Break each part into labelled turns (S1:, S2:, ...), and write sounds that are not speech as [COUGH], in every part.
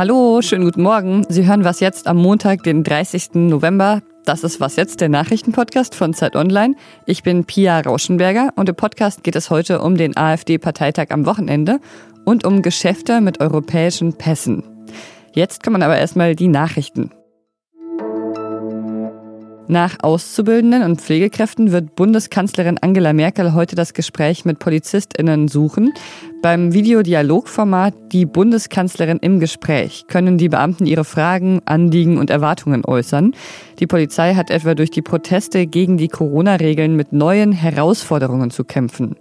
S1: Hallo, schönen guten Morgen. Sie hören was jetzt am Montag, den 30. November. Das ist was jetzt, der Nachrichtenpodcast von Zeit Online. Ich bin Pia Rauschenberger und im Podcast geht es heute um den AfD-Parteitag am Wochenende und um Geschäfte mit europäischen Pässen. Jetzt kommen aber erstmal die Nachrichten. Nach Auszubildenden und Pflegekräften wird Bundeskanzlerin Angela Merkel heute das Gespräch mit PolizistInnen suchen. Beim Videodialogformat Die Bundeskanzlerin im Gespräch können die Beamten ihre Fragen, Anliegen und Erwartungen äußern. Die Polizei hat etwa durch die Proteste gegen die Corona-Regeln mit neuen Herausforderungen zu kämpfen.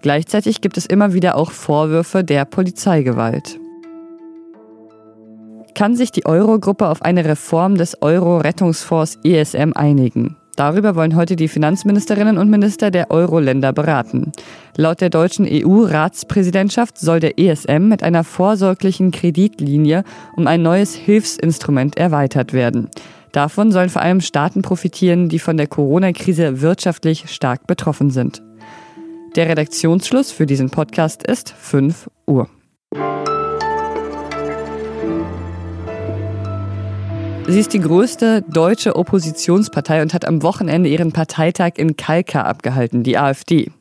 S1: Gleichzeitig gibt es immer wieder auch Vorwürfe der Polizeigewalt. Kann sich die Euro-Gruppe auf eine Reform des Euro-Rettungsfonds ESM einigen? Darüber wollen heute die Finanzministerinnen und Minister der Euro-Länder beraten. Laut der deutschen EU-Ratspräsidentschaft soll der ESM mit einer vorsorglichen Kreditlinie um ein neues Hilfsinstrument erweitert werden. Davon sollen vor allem Staaten profitieren, die von der Corona-Krise wirtschaftlich stark betroffen sind. Der Redaktionsschluss für diesen Podcast ist 5 Uhr. Sie ist die größte deutsche Oppositionspartei und hat am Wochenende ihren Parteitag in Kalka abgehalten, die AfD.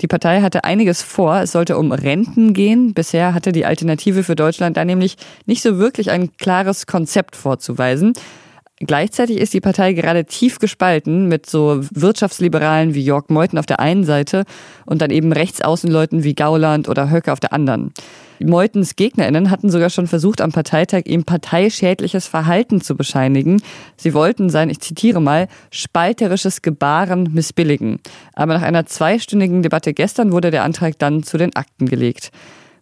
S1: Die Partei hatte einiges vor. Es sollte um Renten gehen. Bisher hatte die Alternative für Deutschland da nämlich nicht so wirklich ein klares Konzept vorzuweisen. Gleichzeitig ist die Partei gerade tief gespalten mit so Wirtschaftsliberalen wie Jörg Meuthen auf der einen Seite und dann eben Rechtsaußenleuten wie Gauland oder Höcke auf der anderen. Meutens GegnerInnen hatten sogar schon versucht, am Parteitag ihm parteischädliches Verhalten zu bescheinigen. Sie wollten sein, ich zitiere mal, spalterisches Gebaren missbilligen. Aber nach einer zweistündigen Debatte gestern wurde der Antrag dann zu den Akten gelegt.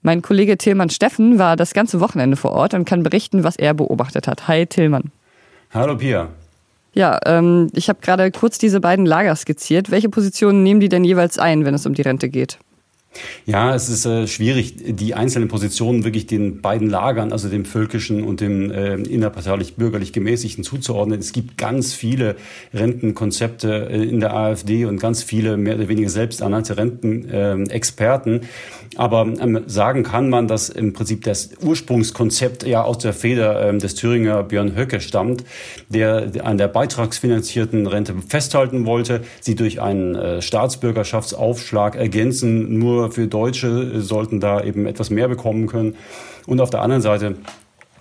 S1: Mein Kollege Tillmann Steffen war das ganze Wochenende vor Ort und kann berichten, was er beobachtet hat. Hi Tillmann.
S2: Hallo Pia.
S1: Ja, ähm, ich habe gerade kurz diese beiden Lager skizziert. Welche Positionen nehmen die denn jeweils ein, wenn es um die Rente geht?
S2: Ja, es ist äh, schwierig, die einzelnen Positionen wirklich den beiden Lagern, also dem völkischen und dem äh, innerparteilich-bürgerlich gemäßigten zuzuordnen. Es gibt ganz viele Rentenkonzepte äh, in der AfD und ganz viele mehr oder weniger selbsternannte Rentenexperten. Aber ähm, sagen kann man, dass im Prinzip das Ursprungskonzept ja aus der Feder äh, des Thüringer Björn Höcke stammt, der an der beitragsfinanzierten Rente festhalten wollte, sie durch einen äh, Staatsbürgerschaftsaufschlag ergänzen, nur nur für Deutsche sollten da eben etwas mehr bekommen können. Und auf der anderen Seite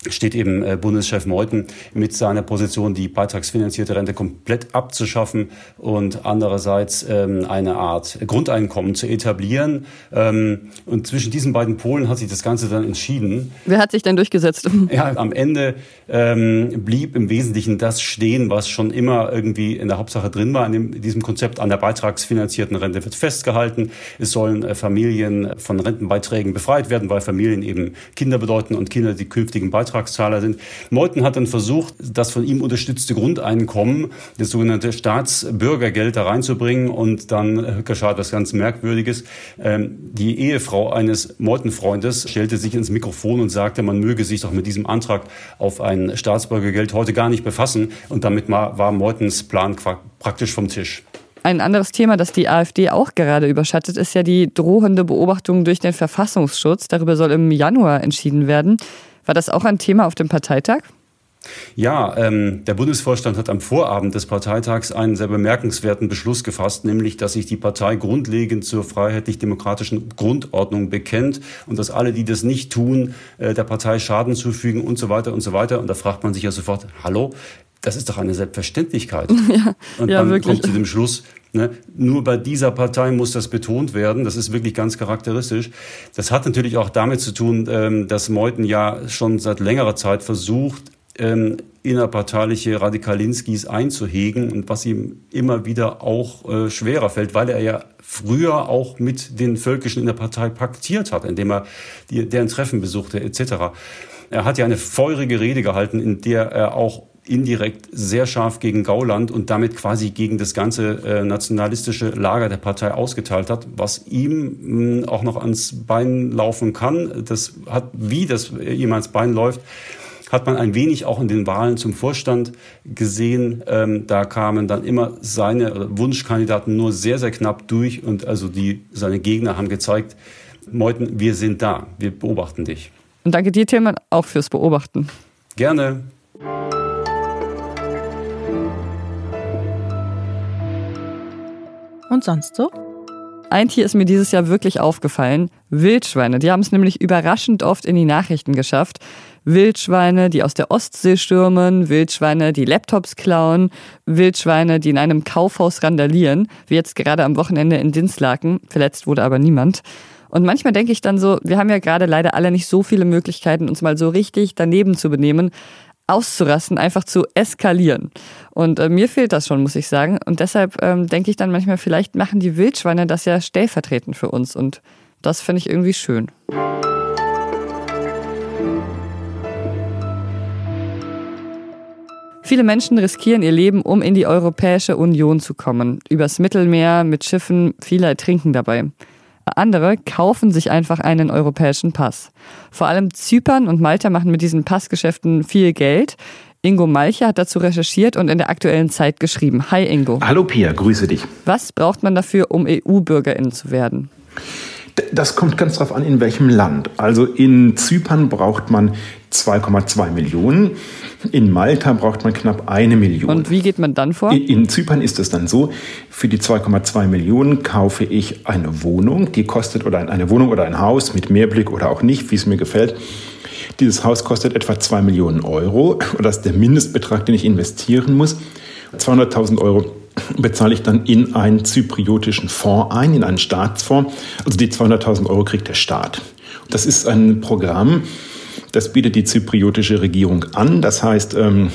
S2: steht eben äh, Bundeschef Meuthen mit seiner Position, die beitragsfinanzierte Rente komplett abzuschaffen und andererseits ähm, eine Art Grundeinkommen zu etablieren. Ähm, und zwischen diesen beiden Polen hat sich das Ganze dann entschieden.
S1: Wer hat sich denn durchgesetzt? [LAUGHS]
S2: Ja, am Ende ähm, blieb im Wesentlichen das stehen, was schon immer irgendwie in der Hauptsache drin war in, dem, in diesem Konzept. An der beitragsfinanzierten Rente wird festgehalten. Es sollen äh, Familien von Rentenbeiträgen befreit werden, weil Familien eben Kinder bedeuten und Kinder die künftigen Beiträge Beitragszahler sind. Meuthen hat dann versucht, das von ihm unterstützte Grundeinkommen, das sogenannte Staatsbürgergeld da reinzubringen und dann geschah etwas ganz Merkwürdiges. Ähm, die Ehefrau eines Meuthen-Freundes stellte sich ins Mikrofon und sagte, man möge sich doch mit diesem Antrag auf ein Staatsbürgergeld heute gar nicht befassen und damit war Meutens Plan praktisch vom Tisch.
S1: Ein anderes Thema, das die AfD auch gerade überschattet, ist ja die drohende Beobachtung durch den Verfassungsschutz. Darüber soll im Januar entschieden werden. War das auch ein Thema auf dem Parteitag?
S2: Ja, ähm, der Bundesvorstand hat am Vorabend des Parteitags einen sehr bemerkenswerten Beschluss gefasst, nämlich, dass sich die Partei grundlegend zur freiheitlich-demokratischen Grundordnung bekennt und dass alle, die das nicht tun, äh, der Partei Schaden zufügen und so weiter und so weiter. Und da fragt man sich ja sofort, hallo, das ist doch eine Selbstverständlichkeit. [LAUGHS] Ja, und ja, man wirklich. kommt zu dem Schluss, Ne? Nur bei dieser Partei muss das betont werden. Das ist wirklich ganz charakteristisch. Das hat natürlich auch damit zu tun, ähm, dass Meuthen ja schon seit längerer Zeit versucht, ähm, innerparteiliche Radikalinskis einzuhegen und was ihm immer wieder auch äh, schwerer fällt, weil er ja früher auch mit den Völkischen in der Partei paktiert hat, indem er deren Treffen besuchte etc. Er hat ja eine feurige Rede gehalten, in der er auch indirekt sehr scharf gegen Gauland und damit quasi gegen das ganze äh, nationalistische Lager der Partei ausgeteilt hat, was ihm mh, hm, auch noch ans Bein laufen kann. Das hat, wie das ihm ans Bein läuft, hat man ein wenig auch in den Wahlen zum Vorstand gesehen. Ähm, da kamen dann immer seine Wunschkandidaten nur sehr, sehr knapp durch und also die, seine Gegner haben gezeigt, Meuthen, wir sind da, wir beobachten dich.
S1: Und danke dir, Tilman, auch fürs Beobachten.
S2: Gerne.
S3: Und sonst so?
S1: Ein Tier ist mir dieses Jahr wirklich aufgefallen. Wildschweine. Die haben es nämlich überraschend oft in die Nachrichten geschafft. Wildschweine, die aus der Ostsee stürmen, Wildschweine, die Laptops klauen, Wildschweine, die in einem Kaufhaus randalieren, wie jetzt gerade am Wochenende in Dinslaken. Verletzt wurde aber niemand. Und manchmal denke ich dann so, wir haben ja gerade leider alle nicht so viele Möglichkeiten, uns mal so richtig daneben zu benehmen auszurasten, einfach zu eskalieren. Und äh, mir fehlt das schon, muss ich sagen. Und deshalb ähm, denke ich dann manchmal, vielleicht machen die Wildschweine das ja stellvertretend für uns. Und das finde ich irgendwie schön. Viele Menschen riskieren ihr Leben, um in die Europäische Union zu kommen. Übers Mittelmeer mit Schiffen, viele ertrinken dabei. Andere kaufen sich einfach einen europäischen Pass. Vor allem Zypern und Malta machen mit diesen Passgeschäften viel Geld. Ingo Malcher hat dazu recherchiert und in der aktuellen Zeit geschrieben. Hi Ingo.
S4: Hallo Pia, grüße dich.
S1: Was braucht man dafür, um EU-Bürgerin zu werden?
S4: Das kommt ganz drauf an, in welchem Land. Also in Zypern braucht man 2,2 Millionen. In Malta braucht man knapp eine Million.
S1: Und wie geht man dann vor?
S4: In Zypern ist es dann so, für die 2,2 Millionen kaufe ich eine Wohnung, die kostet, oder eine Wohnung oder ein Haus mit Mehrblick oder auch nicht, wie es mir gefällt. Dieses Haus kostet etwa 2 Millionen Euro. Das ist der Mindestbetrag, den ich investieren muss. 200.000 Euro bezahle ich dann in einen zypriotischen Fonds ein, in einen Staatsfonds. Also die 200.000 Euro kriegt der Staat. Das ist ein Programm, das bietet die zypriotische Regierung an. Das heißt ähm,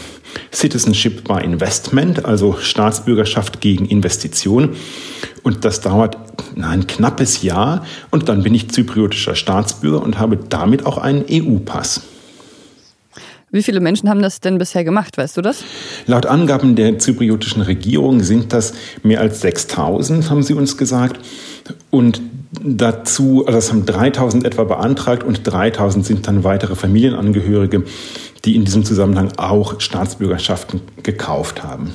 S4: Citizenship by Investment, also Staatsbürgerschaft gegen Investition. Und das dauert ein knappes Jahr. Und dann bin ich zypriotischer Staatsbürger und habe damit auch einen EU-Pass.
S1: Wie viele Menschen haben das denn bisher gemacht, weißt du das?
S4: Laut Angaben der zypriotischen Regierung sind das mehr als 6000, haben sie uns gesagt. Und dazu, also das haben 3000 etwa beantragt und 3000 sind dann weitere Familienangehörige, die in diesem Zusammenhang auch Staatsbürgerschaften gekauft haben.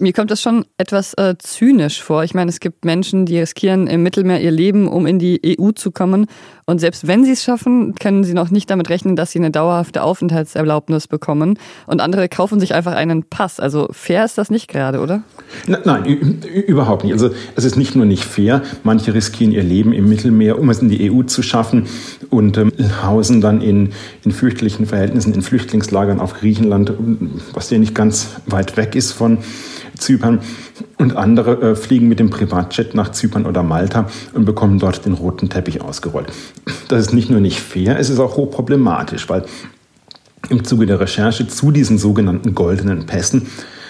S1: Mir kommt das schon etwas äh, zynisch vor. Ich meine, es gibt Menschen, die riskieren im Mittelmeer ihr Leben, um in die EU zu kommen. Und selbst wenn sie es schaffen, können sie noch nicht damit rechnen, dass sie eine dauerhafte Aufenthaltserlaubnis bekommen. Und andere kaufen sich einfach einen Pass. Also fair ist das nicht gerade, oder?
S4: Nein, überhaupt nicht. Also es ist nicht nur nicht fair. Manche riskieren ihr Leben im Mittelmeer, um es in die EU zu schaffen und ähm, hausen dann in, in fürchterlichen Verhältnissen in Flüchtlingslagern auf Griechenland, was ja nicht ganz weit weg ist von Zypern. Und andere äh, fliegen mit dem Privatjet nach Zypern oder Malta und bekommen dort den roten Teppich ausgerollt. Das ist nicht nur nicht fair, es ist auch hochproblematisch, weil im Zuge der Recherche zu diesen sogenannten goldenen Pässen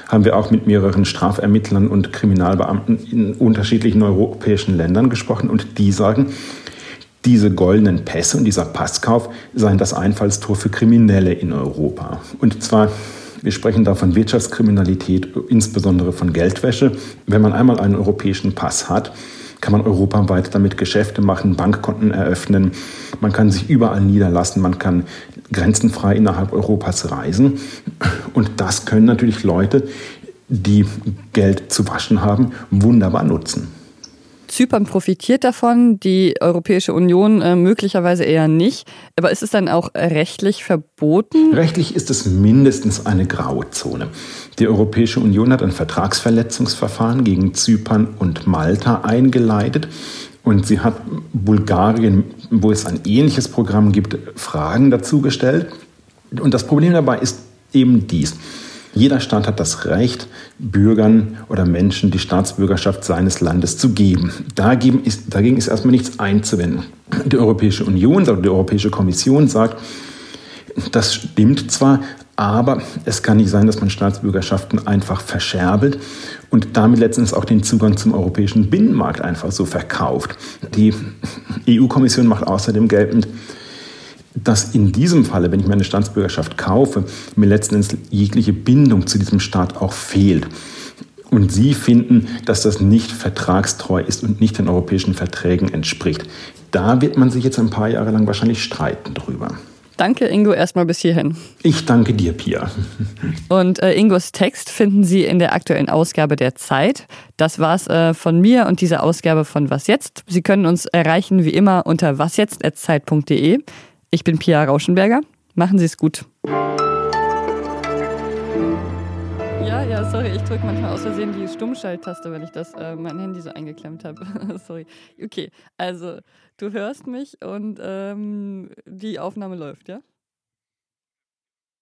S4: haben wir auch mit mehreren Strafermittlern und Kriminalbeamten in unterschiedlichen europäischen Ländern gesprochen und die sagen, diese goldenen Pässe und dieser Passkauf seien das Einfallstor für Kriminelle in Europa. Und zwar wir sprechen da von Wirtschaftskriminalität, insbesondere von Geldwäsche. Wenn man einmal einen europäischen Pass hat, kann man europaweit damit Geschäfte machen, Bankkonten eröffnen, man kann sich überall niederlassen, man kann grenzenfrei innerhalb Europas reisen. Und das können natürlich Leute, die Geld zu waschen haben, wunderbar nutzen.
S1: Zypern profitiert davon, die Europäische Union äh, möglicherweise eher nicht. Aber ist es dann auch rechtlich verboten?
S4: Rechtlich ist es mindestens eine Grauzone. Die Europäische Union hat ein Vertragsverletzungsverfahren gegen Zypern und Malta eingeleitet. Und sie hat Bulgarien, wo es ein ähnliches Programm gibt, Fragen dazu gestellt. Und das Problem dabei ist eben dies. Jeder Staat hat das Recht, Bürgern oder Menschen die Staatsbürgerschaft seines Landes zu geben. Dagegen ist, dagegen ist erstmal nichts einzuwenden. Die Europäische Union, also die Europäische Kommission sagt, das stimmt zwar, aber es kann nicht sein, dass man Staatsbürgerschaften einfach verscherbelt und damit letztens auch den Zugang zum europäischen Binnenmarkt einfach so verkauft. Die EU-Kommission macht außerdem geltend, dass in diesem Falle, wenn ich meine Staatsbürgerschaft kaufe, mir letzten Endes jegliche Bindung zu diesem Staat auch fehlt. Und Sie finden, dass das nicht vertragstreu ist und nicht den europäischen Verträgen entspricht. Da wird man sich jetzt ein paar Jahre lang wahrscheinlich streiten drüber.
S1: Danke, Ingo, erstmal bis hierhin.
S4: Ich danke dir, Pia.
S1: Und äh, Ingos Text finden Sie in der aktuellen Ausgabe der Zeit. Das war's äh, von mir und dieser Ausgabe von Was jetzt. Sie können uns erreichen wie immer unter wasjetzt.zeit.de. Ich bin Pia Rauschenberger. Machen Sie es gut. Ja, ja, sorry, ich drücke manchmal aus Versehen die Stummschalttaste, wenn ich das äh, mein Handy so eingeklemmt habe. [LAUGHS] sorry. Okay, also du hörst mich und ähm, die Aufnahme läuft, ja?